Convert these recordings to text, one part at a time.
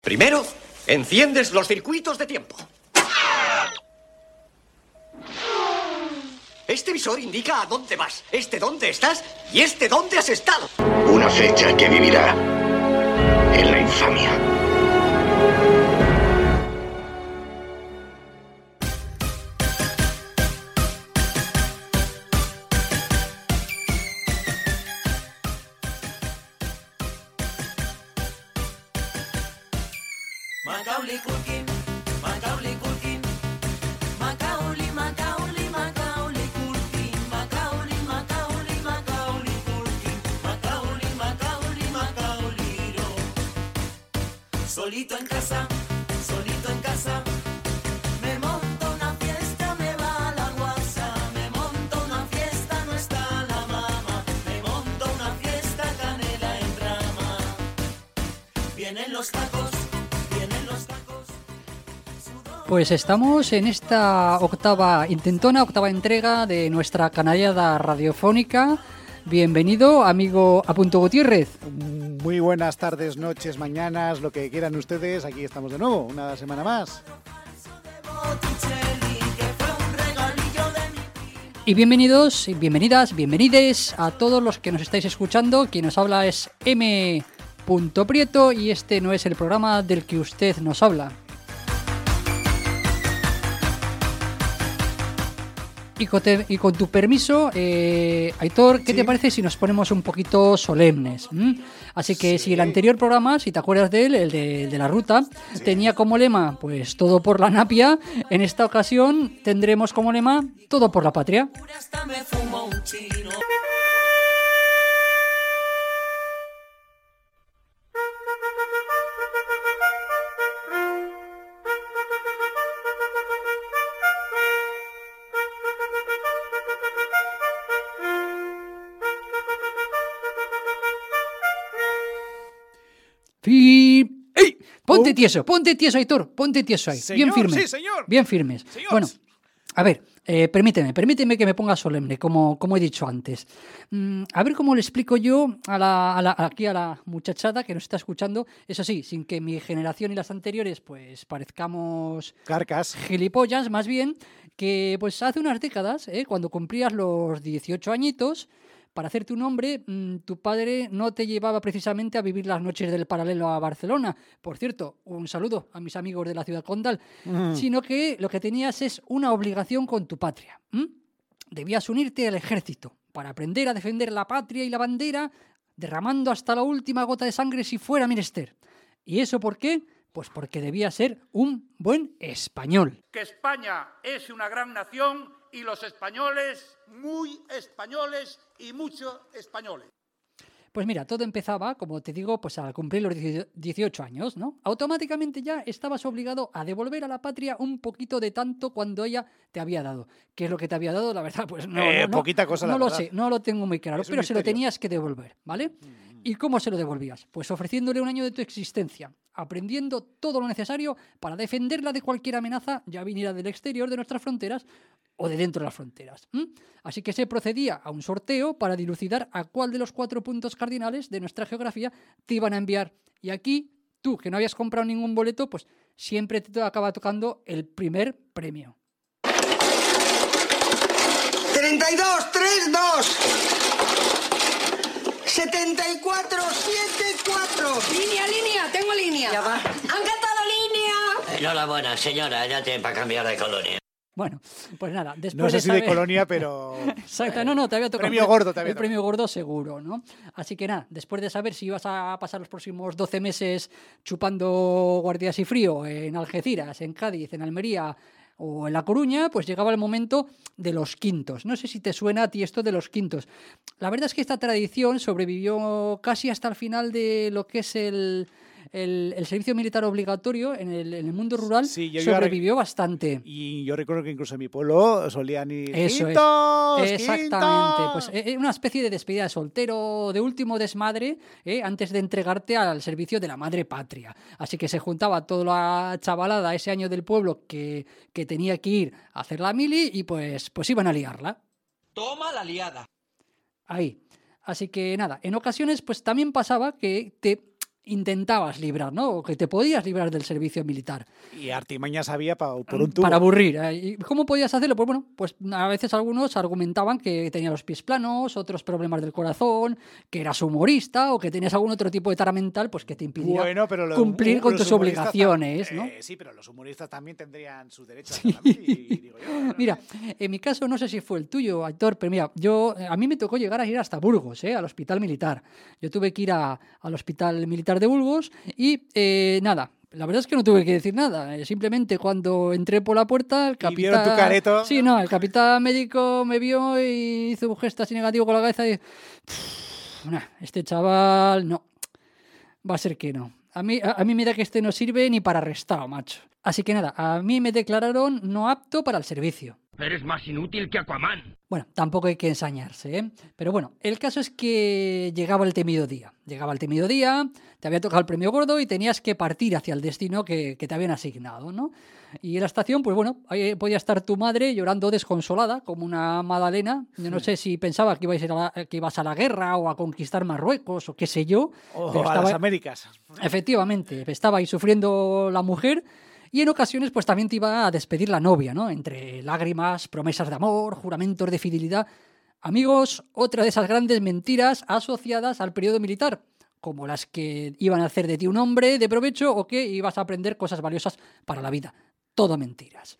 Primero, enciendes los circuitos de tiempo. Este visor indica a dónde vas, este dónde estás y este dónde has estado. Una fecha que vivirá en la infamia. Pues estamos en esta octava intentona, octava entrega de nuestra canallada radiofónica. Bienvenido, amigo Apunto Gutiérrez. Muy buenas tardes, noches, mañanas, lo que quieran ustedes. Aquí estamos de nuevo, una semana más. Y bienvenidos, y bienvenidas, bienvenides a todos los que nos estáis escuchando. Quien nos habla es M. Prieto y este no es el programa del que usted nos habla. Y con, te- y con tu permiso, eh, Aitor, ¿qué te parece si nos ponemos un poquito solemnes? ¿m? Así que si el anterior programa, si te acuerdas de él, el de, el de la ruta, tenía como lema, pues todo por la napia, en esta ocasión tendremos como lema todo por la patria. Hasta me fumo un chino. Fi- ¡Ey! Ponte tieso, ponte tieso, Aitor, ponte tieso ahí. bien Señor, firmes. sí, señor. Bien firmes. Señor. Bueno, a ver, eh, permíteme, permíteme que me ponga solemne, como, como he dicho antes. Mm, a ver cómo le explico yo a la, a la- aquí a la muchachada que nos está escuchando, eso sí, sin que mi generación y las anteriores pues parezcamos Carcas. gilipollas, más bien, que pues hace unas décadas, ¿eh? cuando cumplías los 18 añitos, para hacerte un hombre, mm, tu padre no te llevaba precisamente a vivir las noches del paralelo a Barcelona. Por cierto, un saludo a mis amigos de la ciudad condal, sino que lo que tenías es una obligación con tu patria. Debías unirte al ejército para aprender a defender la patria y la bandera, derramando hasta la última gota de sangre si fuera menester. ¿Y eso por qué? Pues porque debía ser un buen español. que España es una gran nación y los españoles muy españoles y mucho españoles. Pues mira, todo empezaba, como te digo, pues al cumplir los 18 años, ¿no? Automáticamente ya estabas obligado a devolver a la patria un poquito de tanto cuando ella te había dado. ¿Qué es lo que te había dado? La verdad, pues no. Eh, no, no, poquita cosa, la No lo verdad. sé, no lo tengo muy claro, Es pero se lo tenías que devolver, ¿vale? ¿Y cómo se lo devolvías? Pues ofreciéndole un año de tu existencia, aprendiendo todo lo necesario para defenderla de cualquier amenaza, ya viniera del exterior de nuestras fronteras o de dentro de las fronteras. Así que se procedía a un sorteo para dilucidar a cuál de los cuatro puntos cardinales de nuestra geografía te iban a enviar. Y aquí, tú, que no habías comprado ningún boleto, pues siempre te acaba tocando el primer premio. 32, 3, 2. 74, 7, 4. Línea, línea, tengo línea. Ya va. ¡Han cantado línea! Enhorabuena, señora, ya tiene para cambiar de colonia. Bueno, pues nada, después No sé de si de colonia, pero. Exacto, no, no, te había tocado Premio gordo te había el tocado. premio gordo seguro, ¿no? Así que nada, después de saber si ibas a pasar los próximos 12 meses chupando guardias y frío en Algeciras, en Cádiz, en Almería o en La Coruña, pues llegaba el momento de los quintos. No sé si te suena a ti esto de los quintos. La verdad es que esta tradición sobrevivió casi hasta el final de lo que es el, el- el servicio militar obligatorio en el, en el mundo rural. Sí, yo sobrevivió bastante. Y yo recuerdo que incluso en mi pueblo solían ir. Eso es. Exactamente. ¡Quintos! Pues eh, eh, una especie de despedida de soltero, de último desmadre, eh, antes de entregarte al servicio de la madre patria. Así que se juntaba toda la chavalada ese año del pueblo que, que tenía que ir a hacer la mili y pues, pues iban a liarla. Toma la liada. Ahí. Así que nada, en ocasiones pues también pasaba que te intentabas librar, ¿no? O que te podías librar del servicio militar. Y artimañas había pa- por un tubo. Para aburrir. ¿eh? ¿Y cómo podías hacerlo? Pues bueno, pues a veces algunos argumentaban que tenía los pies planos, otros problemas del corazón, que eras humorista o que tenías algún otro tipo de tara mental pues que te impidiera Bueno, pero cumplir con los tus obligaciones, ¿no? Eh, sí, pero los humoristas también tendrían sus derechos. también, y- y digo yo, no, no Mira, en mi caso no sé si fue el tuyo, Aitor, pero mira, yo a mí me tocó llegar a ir hasta Burgos, ¿eh? al hospital militar. Yo tuve que ir a- al hospital militar de Burgos y eh, nada. La verdad es que no tuve que decir nada. eh, Simplemente cuando entré por la puerta, el capitán. vieron tu careto. Sí, no, el capitán médico me vio y hizo un gesto así negativo con la cabeza y. "Pff, nah, este chaval, no. Va a ser que no. A mí, a, a mí me da que este no sirve ni para arrestado, macho. Así que nada, a mí me declararon no apto para el servicio. Eres más inútil que Aquaman. Bueno, tampoco hay que ensañarse, ¿eh? Pero bueno, el caso es que llegaba el temido día. Llegaba el temido día, te había tocado el premio gordo y tenías que partir hacia el destino que, que te habían asignado, ¿no? Y en la estación, pues bueno, ahí podía estar tu madre llorando desconsolada, como una Madalena. Yo no sé si pensaba que, ibais a, la- que ibas a la guerra o a conquistar Marruecos o qué sé yo. O pero a estaba- las Américas. Efectivamente, estaba ahí sufriendo la mujer y en ocasiones pues también te iba a despedir la novia, ¿no? Entre lágrimas, promesas de amor, juramentos de fidelidad. Amigos, otra de esas grandes mentiras asociadas al periodo militar, como las que iban a hacer de ti un hombre de provecho o que ibas a aprender cosas valiosas para la vida. Todo mentiras.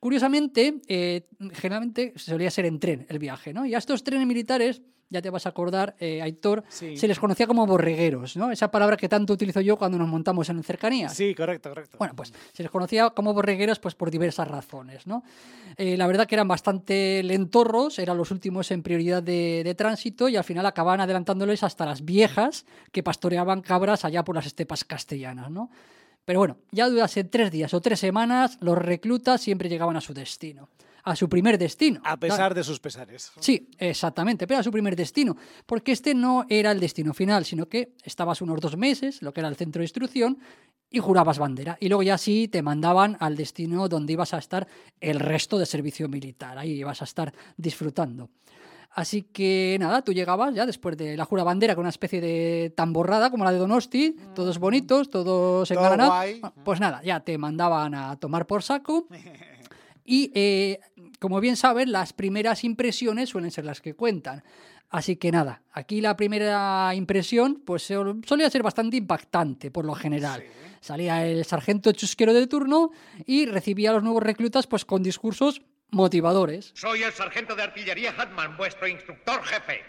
Curiosamente, eh, generalmente solía ser en tren el viaje, ¿no? Y a estos trenes militares, ya te vas a acordar, eh, Aitor, Sí. se les conocía como borregueros, ¿no? Esa palabra que tanto utilizo yo cuando nos montamos en cercanías. Sí, correcto, correcto. Bueno, pues se les conocía como borregueros pues, por diversas razones, ¿no? Eh, la verdad que eran bastante lentorros, eran los últimos en prioridad de, de tránsito y al final acababan adelantándoles hasta las viejas que pastoreaban cabras allá por las estepas castellanas, ¿no? Pero bueno, ya durase tres días o tres semanas, los reclutas siempre llegaban a su destino, a su primer destino. a pesar de sus pesares. Sí, exactamente, pero era su primer destino, porque este no era el destino final, sino que estabas unos dos meses, lo que era el centro de instrucción, y jurabas bandera. Y luego ya sí te mandaban al destino donde ibas a estar el resto de servicio militar, ahí ibas a estar disfrutando. Así que nada, tú llegabas ya después de la jura bandera con una especie de tamborrada como la de Donosti, todos bonitos, todos Todo engalanados. guay. Pues nada, ya te mandaban a tomar por saco. Y eh, como bien saben, las primeras impresiones suelen ser las que cuentan. Así que nada, aquí la primera impresión pues sol- solía ser bastante impactante por lo general. Salía el sargento chusquero de turno y recibía a los nuevos reclutas pues con discursos motivadores. Soy el sargento de artillería Hatman, vuestro instructor jefe.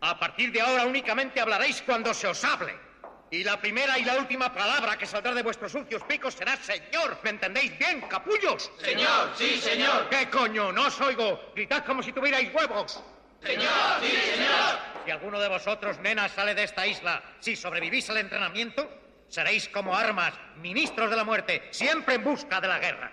A partir de ahora únicamente hablaréis cuando se os hable. Y la primera y la última palabra que saldrá de vuestros sucios picos será señor. ¿Me entendéis bien, capullos? Señor, sí, señor. ¿Qué coño? No os oigo. Gritad como si tuvierais huevos. Señor, sí, señor. Si alguno de vosotros, nenas, sale de esta isla, si sobrevivís al entrenamiento, seréis como armas, ministros de la muerte, siempre en busca de la guerra.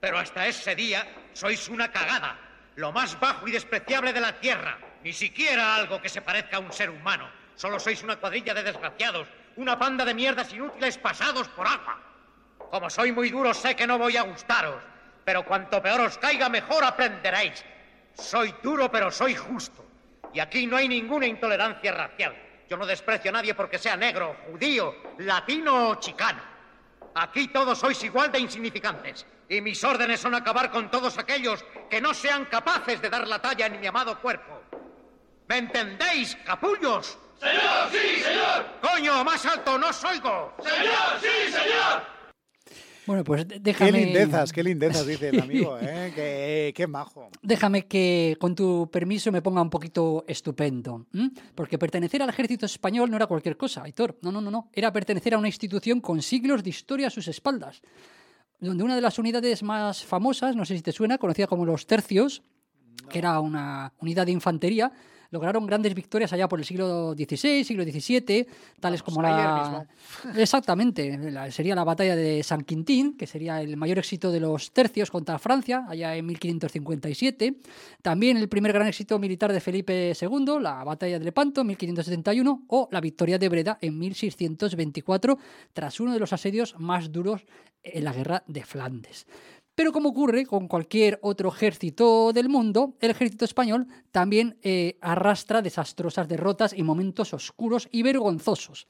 Pero hasta ese día sois una cagada, lo más bajo y despreciable de la tierra. Ni siquiera algo que se parezca a un ser humano. Solo sois una cuadrilla de desgraciados, una panda de mierdas inútiles pasados por agua. Como soy muy duro, sé que no voy a gustaros. Pero cuanto peor os caiga, mejor aprenderéis. Soy duro, pero soy justo. Y aquí no hay ninguna intolerancia racial. Yo no desprecio a nadie porque sea negro, judío, latino o chicano. Aquí todos sois igual de insignificantes. Y mis órdenes son acabar con todos aquellos que no sean capaces de dar la talla en mi amado cuerpo. ¿Me entendéis, capullos? Señor, sí, señor. ¡Coño, más alto, no os oigo! Señor, sí, señor. Bueno, pues déjame... Qué lindezas, qué lindezas, dice el amigo, ¿eh? Qué, qué majo. Déjame que, con tu permiso, me ponga un poquito estupendo. ¿m? Porque pertenecer al ejército español no era cualquier cosa, Aitor. No, no, no, no. Era pertenecer a una institución con siglos de historia a sus espaldas. Donde una de las unidades más famosas, no sé si te suena, conocida como los tercios, que era una unidad de infantería, lograron grandes victorias allá por el siglo XVI, siglo XVII, tales como la... Exactamente, la- sería la batalla de San Quintín, que sería el mayor éxito de los tercios contra Francia, allá en 1557. También el primer gran éxito militar de Felipe II, la batalla de Lepanto en 1571, o la victoria de Breda en 1624, tras uno de los asedios más duros en la guerra de Flandes. Pero como ocurre con cualquier otro ejército del mundo, el ejército español también eh, arrastra desastrosas derrotas y momentos oscuros y vergonzosos,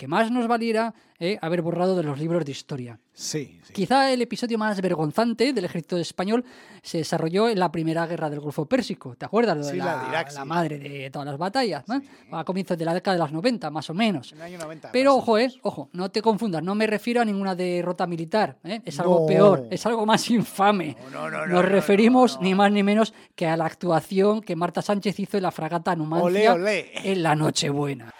que más nos valiera eh, haber borrado de los libros de historia. Sí, sí. Quizá el episodio más vergonzante del ejército español se desarrolló en la primera guerra del Golfo Pérsico. ¿Te acuerdas? Lo de Sí, la de Irak, la sí. madre de todas las batallas, ¿no? A comienzos de la década de los 90, más o menos. En el año 90. Pero ojo, eh, ojo, no te confundas, no me refiero a ninguna derrota militar, ¿eh? es algo No. peor, es algo más infame. No, no, no, Nos no, referimos ni más ni menos que a la actuación que Marta Sánchez hizo en la fragata Numancia Olé, olé. en la Nochebuena.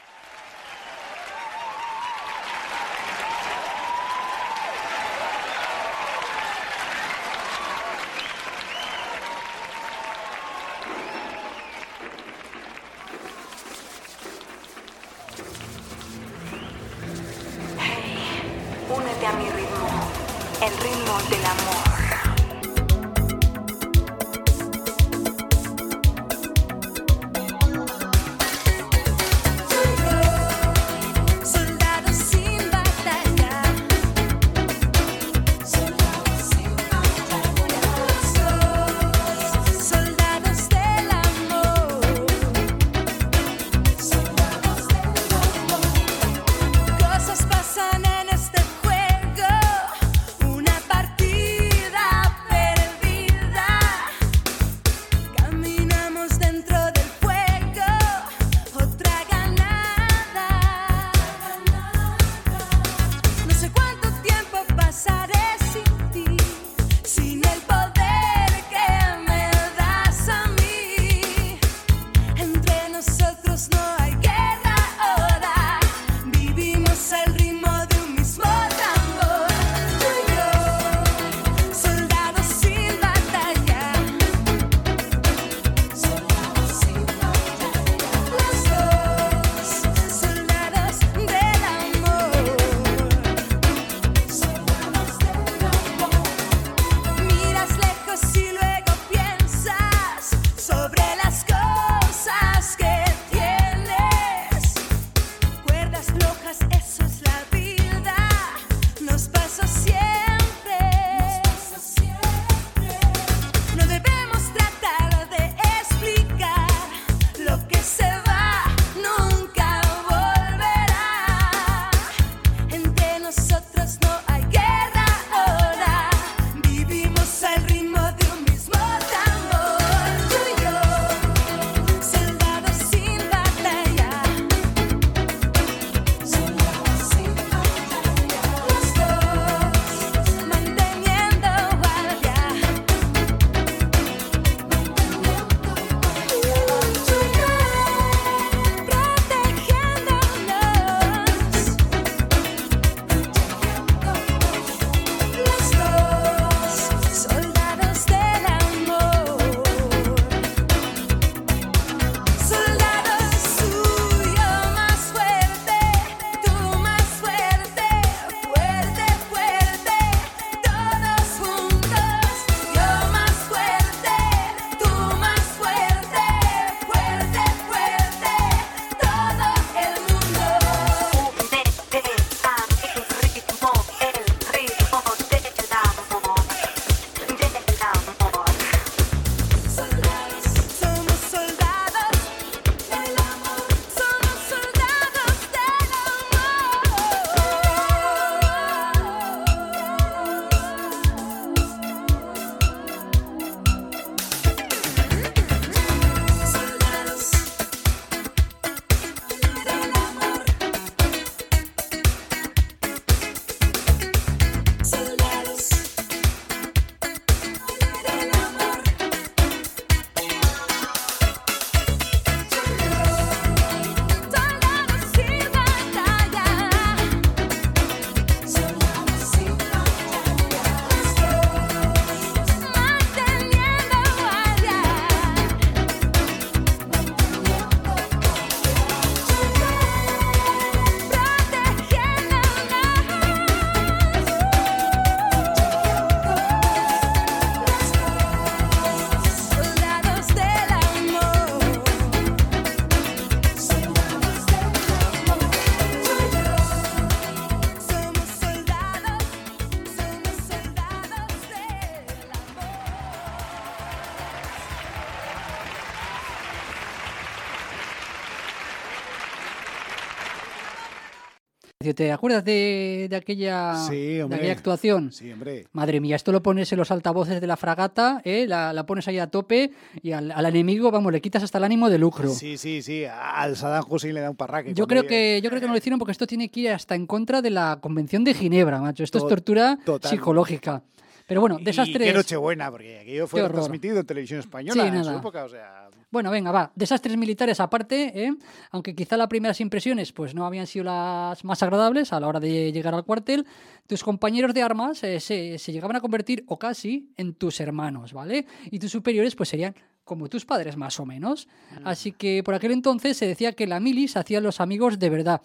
¿Te acuerdas de, de aquella, Sí, de aquella actuación? Sí, hombre. Madre mía, esto lo pones en los altavoces de la fragata, ¿eh? la, la pones ahí a tope y al, al enemigo, vamos, le quitas hasta el ánimo de lucro. Sí, sí, sí. Al Saddam Hussein le da un parraque. Yo creo que yo creo que no lo hicieron porque esto tiene que ir hasta en contra de la Convención de Ginebra, macho. Esto es To- tortura total. psicológica. Pero bueno, Y desastres. qué Nochebuena, porque aquello fue transmitido en televisión española Sí, en su nada. época, o sea... Bueno, venga, va. Desastres militares aparte, ¿eh? aunque quizá las primeras impresiones pues no habían sido las más agradables a la hora de llegar al cuartel, tus compañeros de armas eh, se, se llegaban a convertir o casi en tus hermanos, ¿vale? Y tus superiores pues serían como tus padres más o menos. Así que por aquel entonces se decía que la milis hacía los amigos de verdad.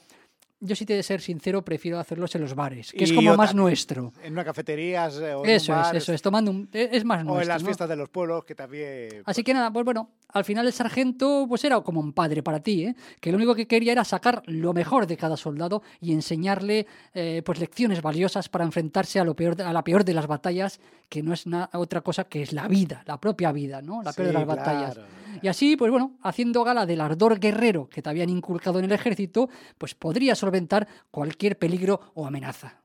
Yo sí te de ser sincero, prefiero hacerlos en los bares, que es como más también. nuestro. En una cafetería eh, o en un Eso es, eso es, tomando un... e, Es más O nuestro. en las ¿no? fiestas de los pueblos, que también... Así que nada, pues bueno, al final el sargento pues era como un padre para ti, ¿eh? que lo único que quería era sacar lo mejor de cada soldado y enseñarle eh, pues lecciones valiosas para enfrentarse a, lo peor, de- a la peor de las batallas, que no es na- otra cosa que es la vida, la propia vida, ¿no? La peor de las batallas. claro. Y así, pues bueno, haciendo gala del ardor guerrero que te habían inculcado en el ejército, pues podría solventar cualquier peligro o amenaza.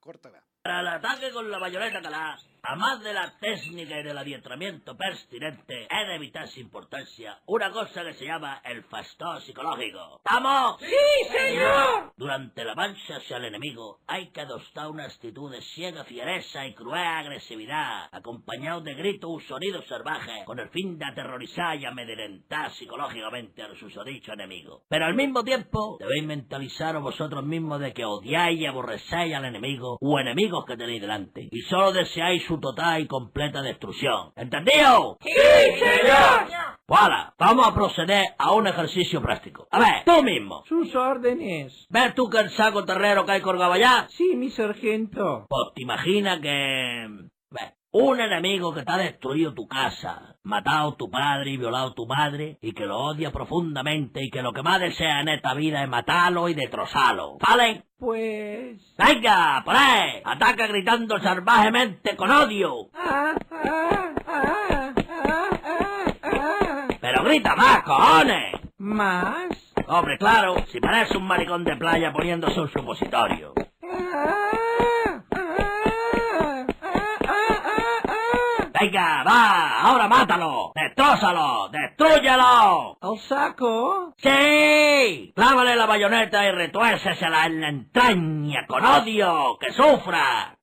Córtala. Para el ataque con la bayoneta calá, a más de la técnica y del adiestramiento pertinente, he de evitar sin importancia una cosa que se llama el factor psicológico. ¡Vamos! ¡Sí, señor! Durante la marcha hacia el enemigo hay que adoptar una actitud de ciega fiereza y cruel agresividad, acompañado de gritos o sonidos salvajes, con el fin de aterrorizar y amedrentar psicológicamente al susodicho enemigo. Pero al mismo tiempo, debéis mentalizaros vosotros mismos de que odiáis y aborrecéis al enemigo o enemigos que tenéis delante, y solo deseáis su total y completa destrucción. ¿Entendido? ¡Sí, señor! Voilà, vamos a proceder a un ejercicio práctico. A ver, tú mismo. Sus órdenes. ¿Ves tú que el saco terrero que hay colgado allá? Sí, mi sargento. Pues te imaginas que... ve, un enemigo que te ha destruido tu casa, matado tu padre y violado tu madre, y que lo odia profundamente y que lo que más desea en esta vida es matarlo y destrozarlo. ¿Vale? Pues... ¡Venga, por ahí! ¡Ataca gritando salvajemente con odio! Ah, ah, ah, ah, ah, ah. ¡Pero grita más, cojones! ¿Más? Hombre, claro, si parece un maricón de playa poniéndose un supositorio. Ah, ah, ah, ah, ah, ah. Venga, va, ahora mátalo, destrózalo, destrúyelo. ¿El saco? Sí, clávale la bayoneta y retuércesela en la entraña con odio, que sufra.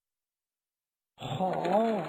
Oh.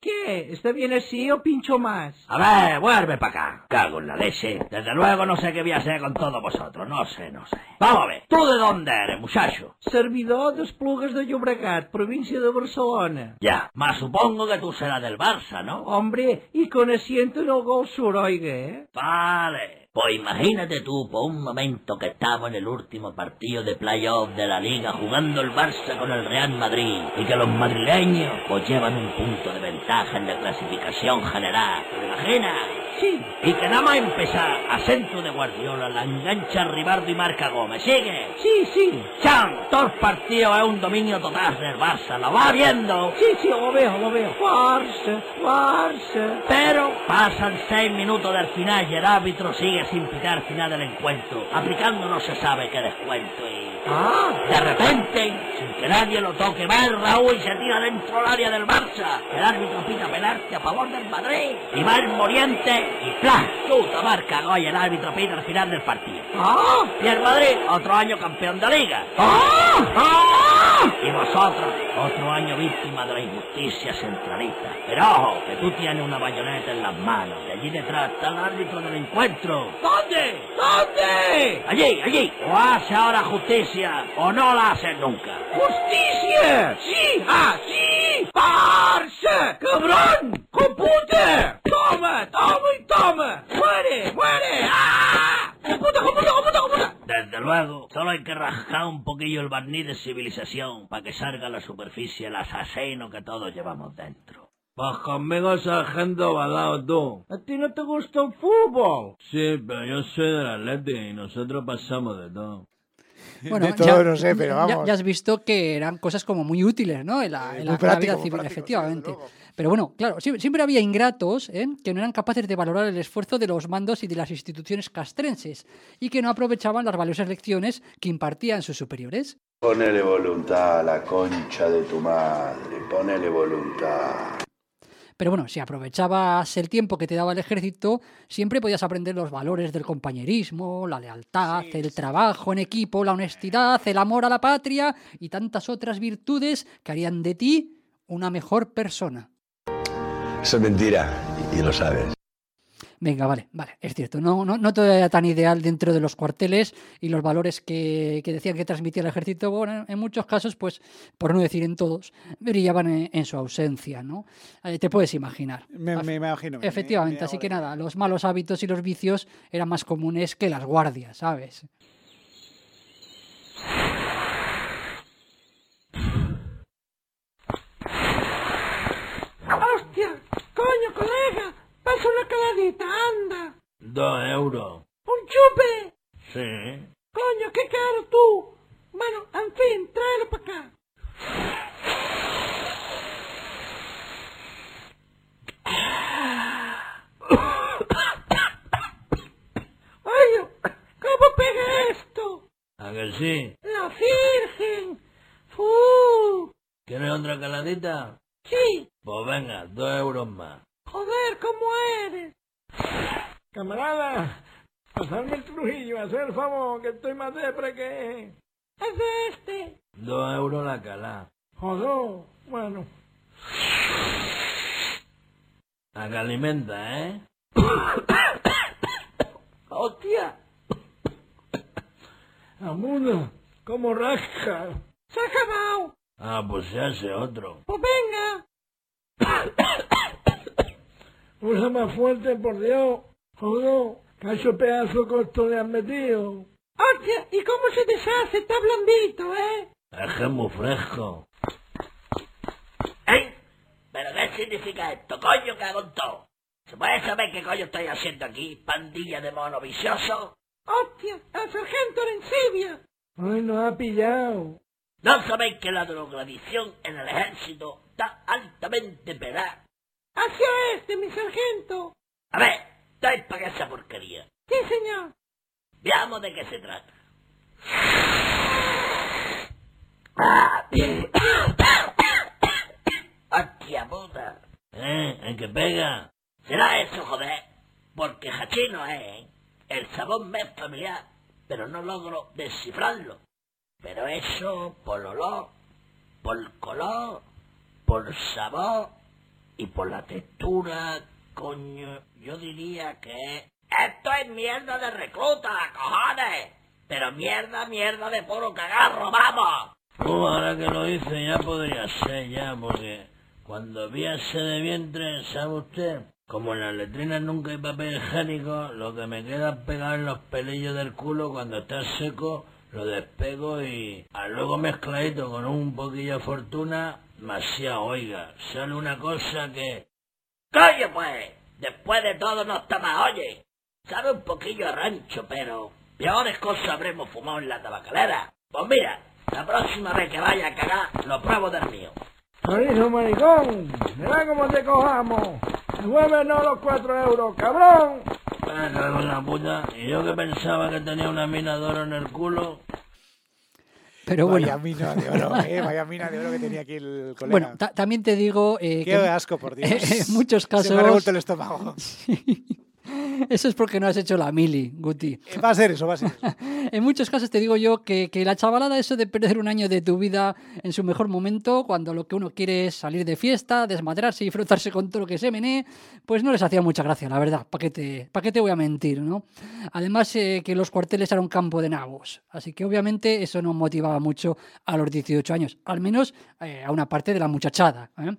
¿Qué? ¿Está bien así o pincho más? A ver, vuelve para acá. Cago en la leche. Desde luego no sé qué voy a hacer con todos vosotros. No sé, no sé. Vamos a ver. ¿Tú de dónde eres, muchacho? Servidor d'Esplugues de Llobregat, provincia de Barcelona. Ya, más supongo que tú serás del Barça, ¿no? Hombre, y con asiento en el Gol Sur, oiga, ¿eh? Vale. Pues imagínate tú por un momento que estamos en el último partido de playoff de la liga jugando el Barça con el Real Madrid y que los madrileños pues llevan un punto de ventaja en la clasificación general. ¿Te imaginas? Sí. Y que nada más empezar a centro de Guardiola la engancha Ribardo y marca Gómez. ¿Sigue? Sí, sí. ¡Chan! Todo el partido es un dominio total del Barça. ¿Lo va viendo? Sí, sí, lo veo, lo veo. Barça, Barça. Pero pasan seis minutos del final y el árbitro sigue sin pitar final del encuentro, aplicando no se sabe qué descuento y... Ah, De repente, sin que nadie lo toque, va el Raúl y se tira dentro del área del Barça. El árbitro pita penalti a favor del Madrid. Y va el Moriente y ¡plas! Puta marca Goya, el árbitro pita al final del partido. ah, Y el Madrid, otro año campeón de liga. ah, ah. Y vosotros, otro año víctima de la injusticia centralista. Pero ojo, que tú tienes una bayoneta en las manos. Y allí detrás está el árbitro del encuentro. ¿Dónde? ¿Dónde? Allí, allí. O hace ahora justicia o no la hace nunca. ¡Justicia! ¡Sí! ¡Ah, sí! ¡Barça! ¡Cabrón! ¡Compute! ¡Toma! ¡Toma y toma! ¡Muere! ¡Muere! ¡Ah! ¡Computa, computa, computa, computa! Desde luego, solo hay que rascar un poquillo el barniz de civilización para que salga a la superficie el asesino que todos llevamos dentro. Pues conmigo sargento balao tú. ¿A ti no te gusta el fútbol? Sí, pero yo soy del Atlético y nosotros pasamos de todo. Bueno, de todo ya- no sé, pero ya- vamos. Ya, has visto que eran cosas como muy útiles, ¿no? En la, en la- muy en la práctico, vida muy civil, práctico, sí, efectivamente. Pero bueno, claro, siempre, siempre había ingratos ¿eh? que no eran capaces de valorar el esfuerzo de los mandos y de las instituciones castrenses y que no aprovechaban las valiosas lecciones que impartían sus superiores. Ponele voluntad a la concha de tu madre, ponele voluntad. Pero bueno, si aprovechabas el tiempo que te daba el ejército, siempre podías aprender los valores del compañerismo, la lealtad, el trabajo en equipo, la honestidad, el amor a la patria y tantas otras virtudes que harían de ti una mejor persona. Eso es mentira y lo sabes. Venga, vale, vale, es cierto. No, no, no todo era tan ideal dentro de los cuarteles y los valores que, que decían que transmitía el ejército, bueno, en muchos casos, pues, por no decir en todos, brillaban en, en su ausencia, ¿no? Eh, te puedes imaginar. Me, me imagino. me- Efectivamente, me así que nada, los malos hábitos y los vicios eran más comunes que las guardias, ¿sabes? ¡Hostia! ¡Coño, colega! ¡Pasa una caladita, anda! Dos euros. ¡Un chupe! Sí. ¡Coño, qué caro tú! Bueno, en fin, tráelo para acá. ¡Oye! ¿Cómo pega esto? ¿A que sí? ¡La Virgen! ¡Fu! ¿Quieres otra caladita? Sí. Pues venga, dos euros más. Joder, ¿cómo eres? Camarada, pasarme el Trujillo, hacer el favor, que estoy más depre que... Es de este. Dos euros la calá. Joder, bueno. A que alimenta, ¿eh? ¡Hostia! Amuno, como rasca. ¡Se ha acabado! Ah, pues se hace otro. ¡Pues venga! Usa más fuerte, por Dios. Joder, cacho pedazo corto le han metido. ¡Hostia! ¿Y cómo se deshace? Está blandito, ¿eh? Es que es muy fresco. ¿Eh? ¿Pero qué significa esto? Coño, que hago todo. ¿Se puede saber qué coño estoy haciendo aquí? Pandilla de mono vicioso. ¡Hostia! ¡El sargento Arencibia! Ay, nos ha pillado. ¿No sabéis que la drogadicción en el ejército está altamente penada? ¡Hacia este, mi sargento! A ver, ¿estáis para esa porquería? ¡Sí, señor! Veamos de qué se trata. ¡Hostia puta! ¿Eh? ¿En qué pega? ¿Será eso, joder? Porque hachino es, ¿eh? El sabor me es familiar, pero no logro descifrarlo. Pero eso, por olor, por color, por sabor y por la textura, coño, yo diría que... ¡Esto es mierda de recluta, cojones! Pero mierda, mierda de puro cagarro, vamos. Uh, ahora que lo hice ya podría ser ya, porque cuando vi ese de vientre, ¿sabe usted? Como en las letrinas nunca hay papel higiénico, lo que me queda pegado en los pelillos del culo cuando está seco, lo despego y a luego mezcladito con un poquillo de fortuna, demasiado, oiga, sale una cosa que... ¡Coño, pues! Después de todo no está más, oye. Sabe un poquillo a rancho, pero... Peores cosas habremos fumado en la tabacalera. Pues mira, la próxima vez que vaya a cagar, lo pruebo del mío. Chorizo maricón, mira cómo te cojamos. Devuélvenos los cuatro euros, cabrón. Me cago en la puta, y yo que pensaba que tenía una mina de oro en el culo... Pero bueno. Vaya mina de oro, ¿eh? Vaya mina de oro que tenía aquí el colega. Bueno, ta- también te digo eh, Qué que asco, por Dios. en muchos casos... Se me ha revuelto el estómago. Eso es porque no has hecho la mili, Guti. Eh, Va a ser eso, va a ser eso. en muchos casos te digo yo que, que la chavalada, eso de perder un año de tu vida en su mejor momento, cuando lo que uno quiere es salir de fiesta, desmadrarse y frotarse con todo lo que se menee, pues no les hacía mucha gracia, la verdad. ¿Para qué te, pa' qué te voy a mentir, no? Además, eh, que los cuarteles eran un campo de nabos. Así que obviamente eso no motivaba mucho a los 18 años, al menos eh, a una parte de la muchachada. ¿eh?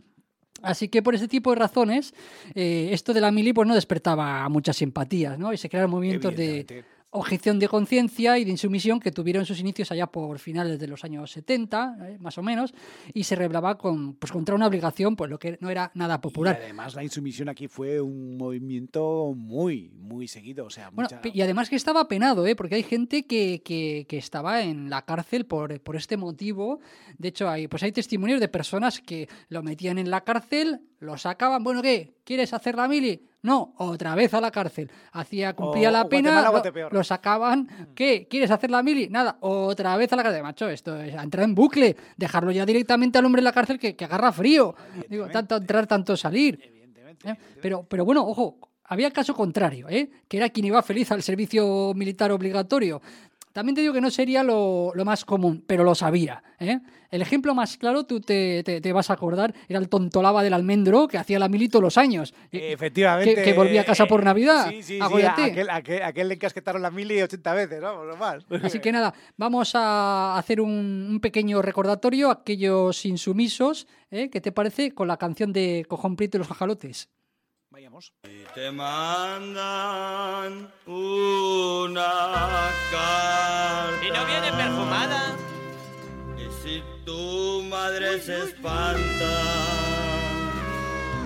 Así que por ese tipo de razones, eh, esto de la mili pues no despertaba muchas simpatías, ¿no? Y se crearon movimientos de objeción de conciencia y de insumisión que tuvieron sus inicios allá por finales de los años 70, eh, más o menos, y se rebelaba con, pues, contra una obligación, pues lo que no era nada popular. Y además la insumisión aquí fue un movimiento muy, muy seguido. O sea, mucha- y además que estaba penado, ¿eh? porque hay gente que, que- que estaba en la cárcel por, por este motivo. De hecho, hay, pues hay testimonios de personas que lo metían en la cárcel, lo sacaban, bueno, ¿qué? ¿Quieres hacer la mili? No, otra vez a la cárcel. Hacía, cumplía O- la pena, lo, lo sacaban. ¿Qué? ¿Quieres hacer la mili? Nada, otra vez a la cárcel. Macho, esto es entrar en bucle. Dejarlo ya directamente al hombre en la cárcel que, que agarra frío. Digo, tanto entrar, tanto salir. ¿eh? Pero, pero bueno, ojo, había caso contrario, ¿eh? que era quien iba feliz al servicio militar obligatorio. También te digo que no sería lo, lo más común, pero lo sabía. ¿eh? El ejemplo más claro, tú te, te- te vas a acordar, era el tontolaba del almendro que hacía la mili todos los años. Efectivamente. Que, que volvía a casa por Navidad. Sí, sí, sí. Aquel, aquel, aquel le encasquetaron la mili 80 veces, ¿no? Por lo más. Así que nada, vamos a hacer un, un pequeño recordatorio a aquellos insumisos. ¿eh? ¿Qué te parece con la canción de Cojón Prieto y los jajalotes? Vayamos. Te mandan una carta. ¿Y no viene perfumada? Y si tu madre se espanta,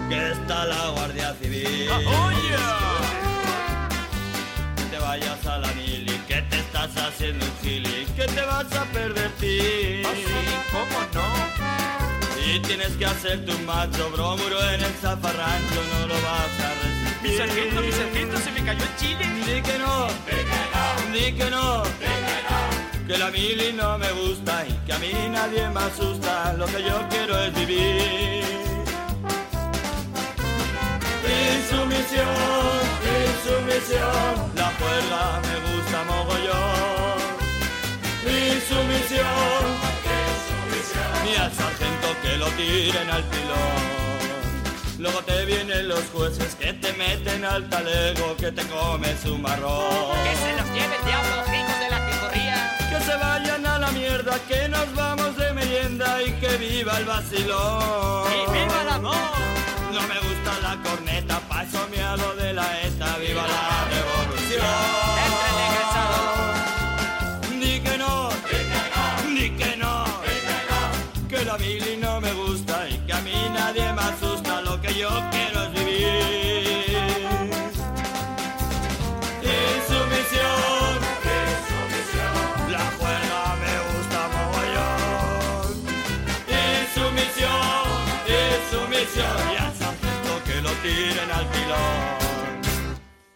que está la Guardia Civil. Que te vayas a la mili, que te estás haciendo un gili, que te vas a perder ti. ¿Cómo no? Y tienes que hacerte un macho bromuro en el zafarrancho, no lo vas a resistir. Mi sargento, mi sargento, se me cayó el chile. Di que no, di que no, que la mili no me gusta y que a mí nadie me asusta. Lo que yo quiero es vivir. Insumisión, insumisión, la cuerda me gusta mogollón. Insumisión, ni al sargento que lo tiren al pilón. Luego te vienen los jueces que te meten al talego, que te comes un marrón. Que se los lleve el diablo, hijos de la jijorría. Que se vayan a la mierda, que nos vamos de merienda y que viva el vacilón. ¡Y viva el amor! No me gusta la corneta, paso me hago de la ETA, viva la revolución. Tiren al pilón.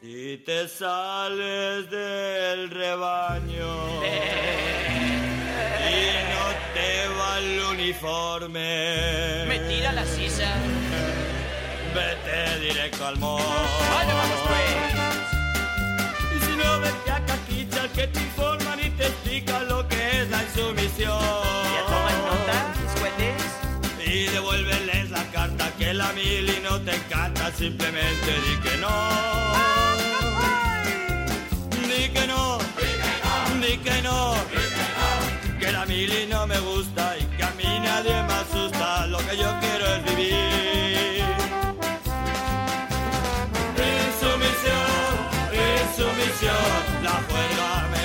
Y te sales del rebaño y no te va el uniforme. Me tira la sisa. Vete directo al mall. Vaya, vamos pues. Y si no vete a caquicha que te informan y te explican lo que es la insumisión. Que la mili no te encanta, simplemente di que no. Di que no, di que no, que la mili no me gusta y que a mí nadie me asusta, lo que yo quiero es vivir. Insumisión, insumisión, la juerga me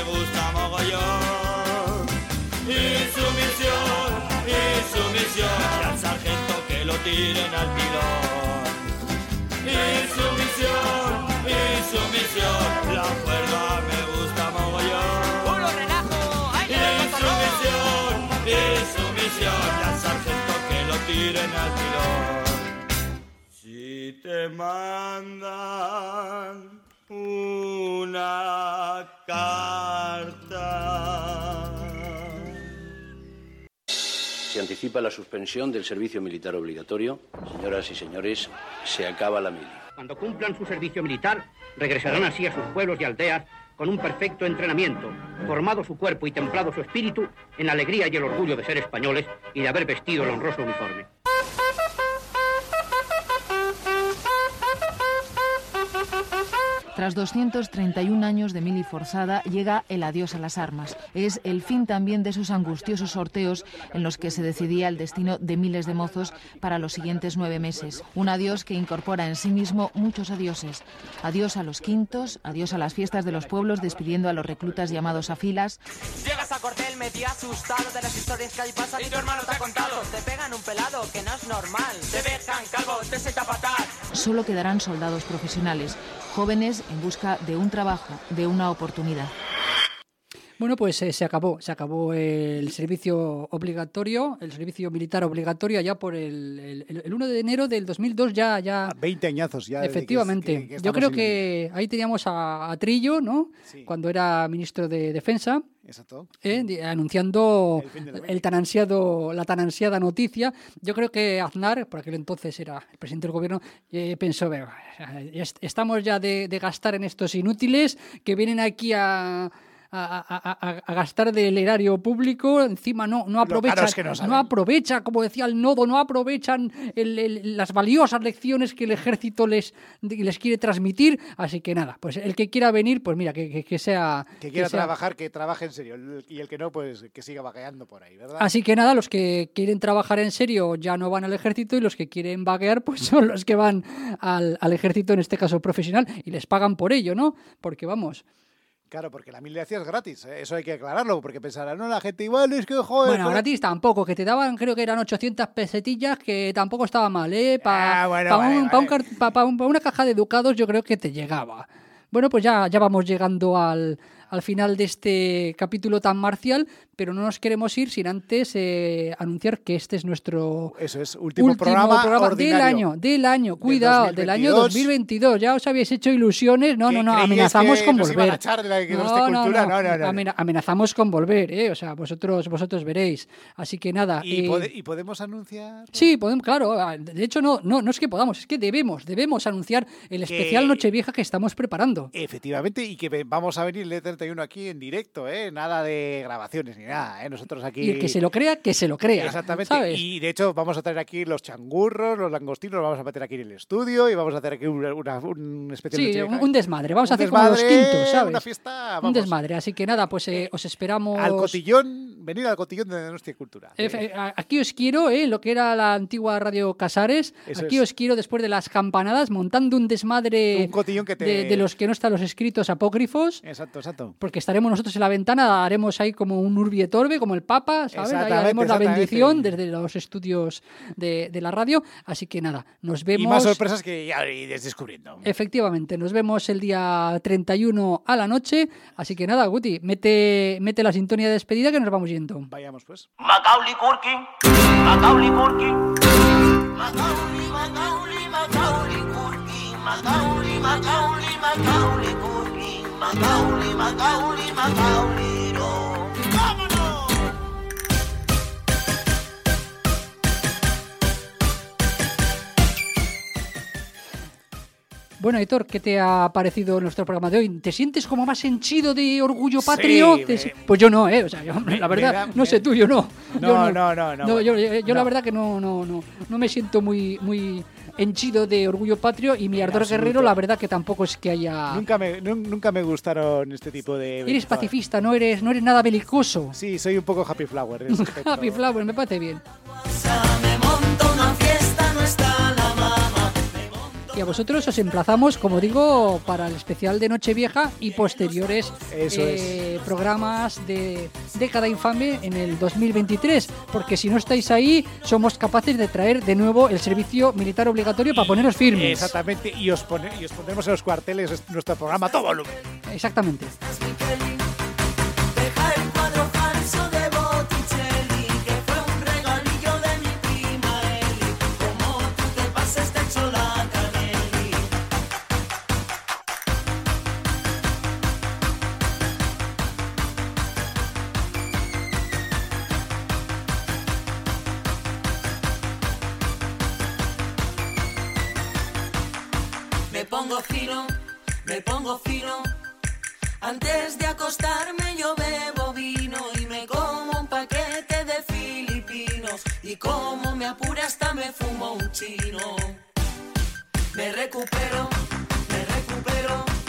insumisión, y al sargento que lo tiren al pilón. Insumisión, insumisión, la juerga me gusta mogollón. ¡Puro relajo! ¡Ay, que me Insumisión, insumisión, y al sargento que lo tiren al pilón. Si te mandan una carta. Se anticipa la suspensión del servicio militar obligatorio. Señoras y señores, se acaba la mili. Cuando cumplan su servicio militar, regresarán así a sus pueblos y aldeas con un perfecto entrenamiento, formado su cuerpo y templado su espíritu en la alegría y el orgullo de ser españoles y de haber vestido el honroso uniforme. Tras 231 años de mili forzada, llega el adiós a las armas. Es el fin también de esos angustiosos sorteos en los que se decidía el destino de miles de mozos para los siguientes nueve meses. Un adiós que incorpora en sí mismo muchos adioses. Adiós a los quintos, adiós a las fiestas de los pueblos, despidiendo a los reclutas llamados a filas. Llegas a cuartel medio asustado de las historias que ahí y tu hermano te ha contado. Que no es normal. Te dejan calvo, te se. Solo quedarán soldados profesionales, jóvenes en busca de un trabajo, de una oportunidad. Bueno, pues eh, se acabó, se acabó el servicio obligatorio, el servicio militar obligatorio ya por el, el, el 1 de enero del 2002 ya... ya 20 añazos ya. que- Efectivamente. que- que Yo creo que ahí teníamos a, a Trillo, ¿no? Cuando era ministro de Defensa. Exacto. ¿eh? Anunciando El tan ansiado, la tan ansiada noticia. Yo creo que Aznar, por aquel entonces era el presidente del gobierno, eh, pensó, "Venga, ya est- estamos ya de, de gastar en estos inútiles que vienen aquí a... A, a- a- gastar del erario público, encima no, no aprovechan, es que no no aprovecha, como decía el nodo, no aprovechan el- el- las valiosas lecciones que el ejército les, les quiere transmitir. Así que nada, pues el que quiera venir, pues mira, que, que- que sea. Que quiera sea- trabajar, que trabaje en serio. Y el que no, pues que siga vagueando por ahí, ¿verdad? Así que nada, los que quieren trabajar en serio ya no van al ejército y los que quieren vaguear pues son los que van al, al ejército, en este caso profesional, y les pagan por ello, ¿no? Porque vamos. Claro, porque la milicia es gratis, ¿eh? eso hay que aclararlo, porque pensarán, no, la gente igual es que, joder... Bueno, pero- gratis tampoco, que te daban, creo que eran 800 pesetillas, que tampoco estaba mal, ¿eh? Para Ah, bueno, vale, un, vale. pa- un- pa una caja de educados yo creo que te llegaba. Bueno, pues ya, ya vamos llegando al, al final de este capítulo tan marcial, pero no nos queremos ir sin antes eh, anunciar que este es nuestro Eso es, último, programa, del ordinario. año, del año, cuidado, del año 2022. 2022. Ya os habéis hecho ilusiones, no, no, no, amenazamos con volver. amenazamos con volver, ¿eh? O sea, vosotros, vosotros veréis. Así que nada. ¿Y, eh, pode- y podemos anunciar? Sí, podemos, claro. ah, De hecho, no, no, no es que podamos, es que debemos, debemos anunciar el Que- especial Nochevieja que estamos preparando. Efectivamente, y que vamos a venir 31 aquí en directo, ¿eh? Nada de grabaciones ni nada, ¿eh? Nosotros aquí... Y el que se lo crea, que se lo crea. Exactamente. ¿sabes? Y de hecho vamos a traer aquí los changurros, los langostinos, los vamos a meter aquí en el estudio y vamos a hacer aquí una, una, un especial Sí, noche un, desmadre. Vamos a hacer como los desmadre, quintos, ¿sabes? Una fiesta, Un desmadre. Así que nada, pues eh, os esperamos. al cotillón, venir al cotillón de nuestra cultura. Eh, Aquí os quiero, ¿eh? lo que era la antigua Radio Casares. Eso aquí es. os quiero después de las campanadas, montando un desmadre Un cotillón que te- de, de los que no están los escritos apócrifos. Exacto, exacto. Porque estaremos nosotros en la ventana, haremos ahí como un urbi et orbe, como el Papa, ¿sabes? Ahí haremos la bendición desde los estudios de, de la radio. Así que nada, nos vemos. Y más sorpresas que ya iréis descubriendo. Efectivamente, nos vemos el día 31 a la noche. Así que nada, Guti, mete, mete la sintonía de despedida que nos vamos yendo. Vayamos pues. Macaulay Culkin, Macaulay Culkin. Macaulay, Macaulay, Macaulay Culkin. Macaulay, Macaulay, Macaulay Culkin. Macaulay, Macaulay, Macaulay, Bueno, Héctor, ¿qué te ha parecido nuestro programa de hoy? ¿Te sientes como más henchido de orgullo patrio? Sí, ¿Te me- si- Pues yo no, ¿eh? O sea, yo, la verdad, da- no sé tú, yo no. No, Yo no, no, no, yo, yo- yo la no. verdad que no, no, no, no me siento muy, muy henchido de orgullo patrio y mi ardor absoluto. guerrero, la verdad que tampoco es que haya... Nunca me, nun- nunca me gustaron este tipo de... Eres pacifista, no eres, no eres nada belicoso. Sí, soy un poco happy flower. en. Happy Flower, me parece bien. Y a vosotros os emplazamos, como digo, para el especial de Nochevieja y posteriores eh, programas de Década Infame en el 2023. Porque si no estáis ahí, somos capaces de traer de nuevo el servicio militar obligatorio para poneros firmes. Exactamente, y os, pone- y os pondremos en los cuarteles es- nuestro programa todo volumen. Exactamente. Me pongo fino. Antes de acostarme yo bebo vino y me como un paquete de filipinos y como me apura hasta me fumo un chino. Me recupero, me recupero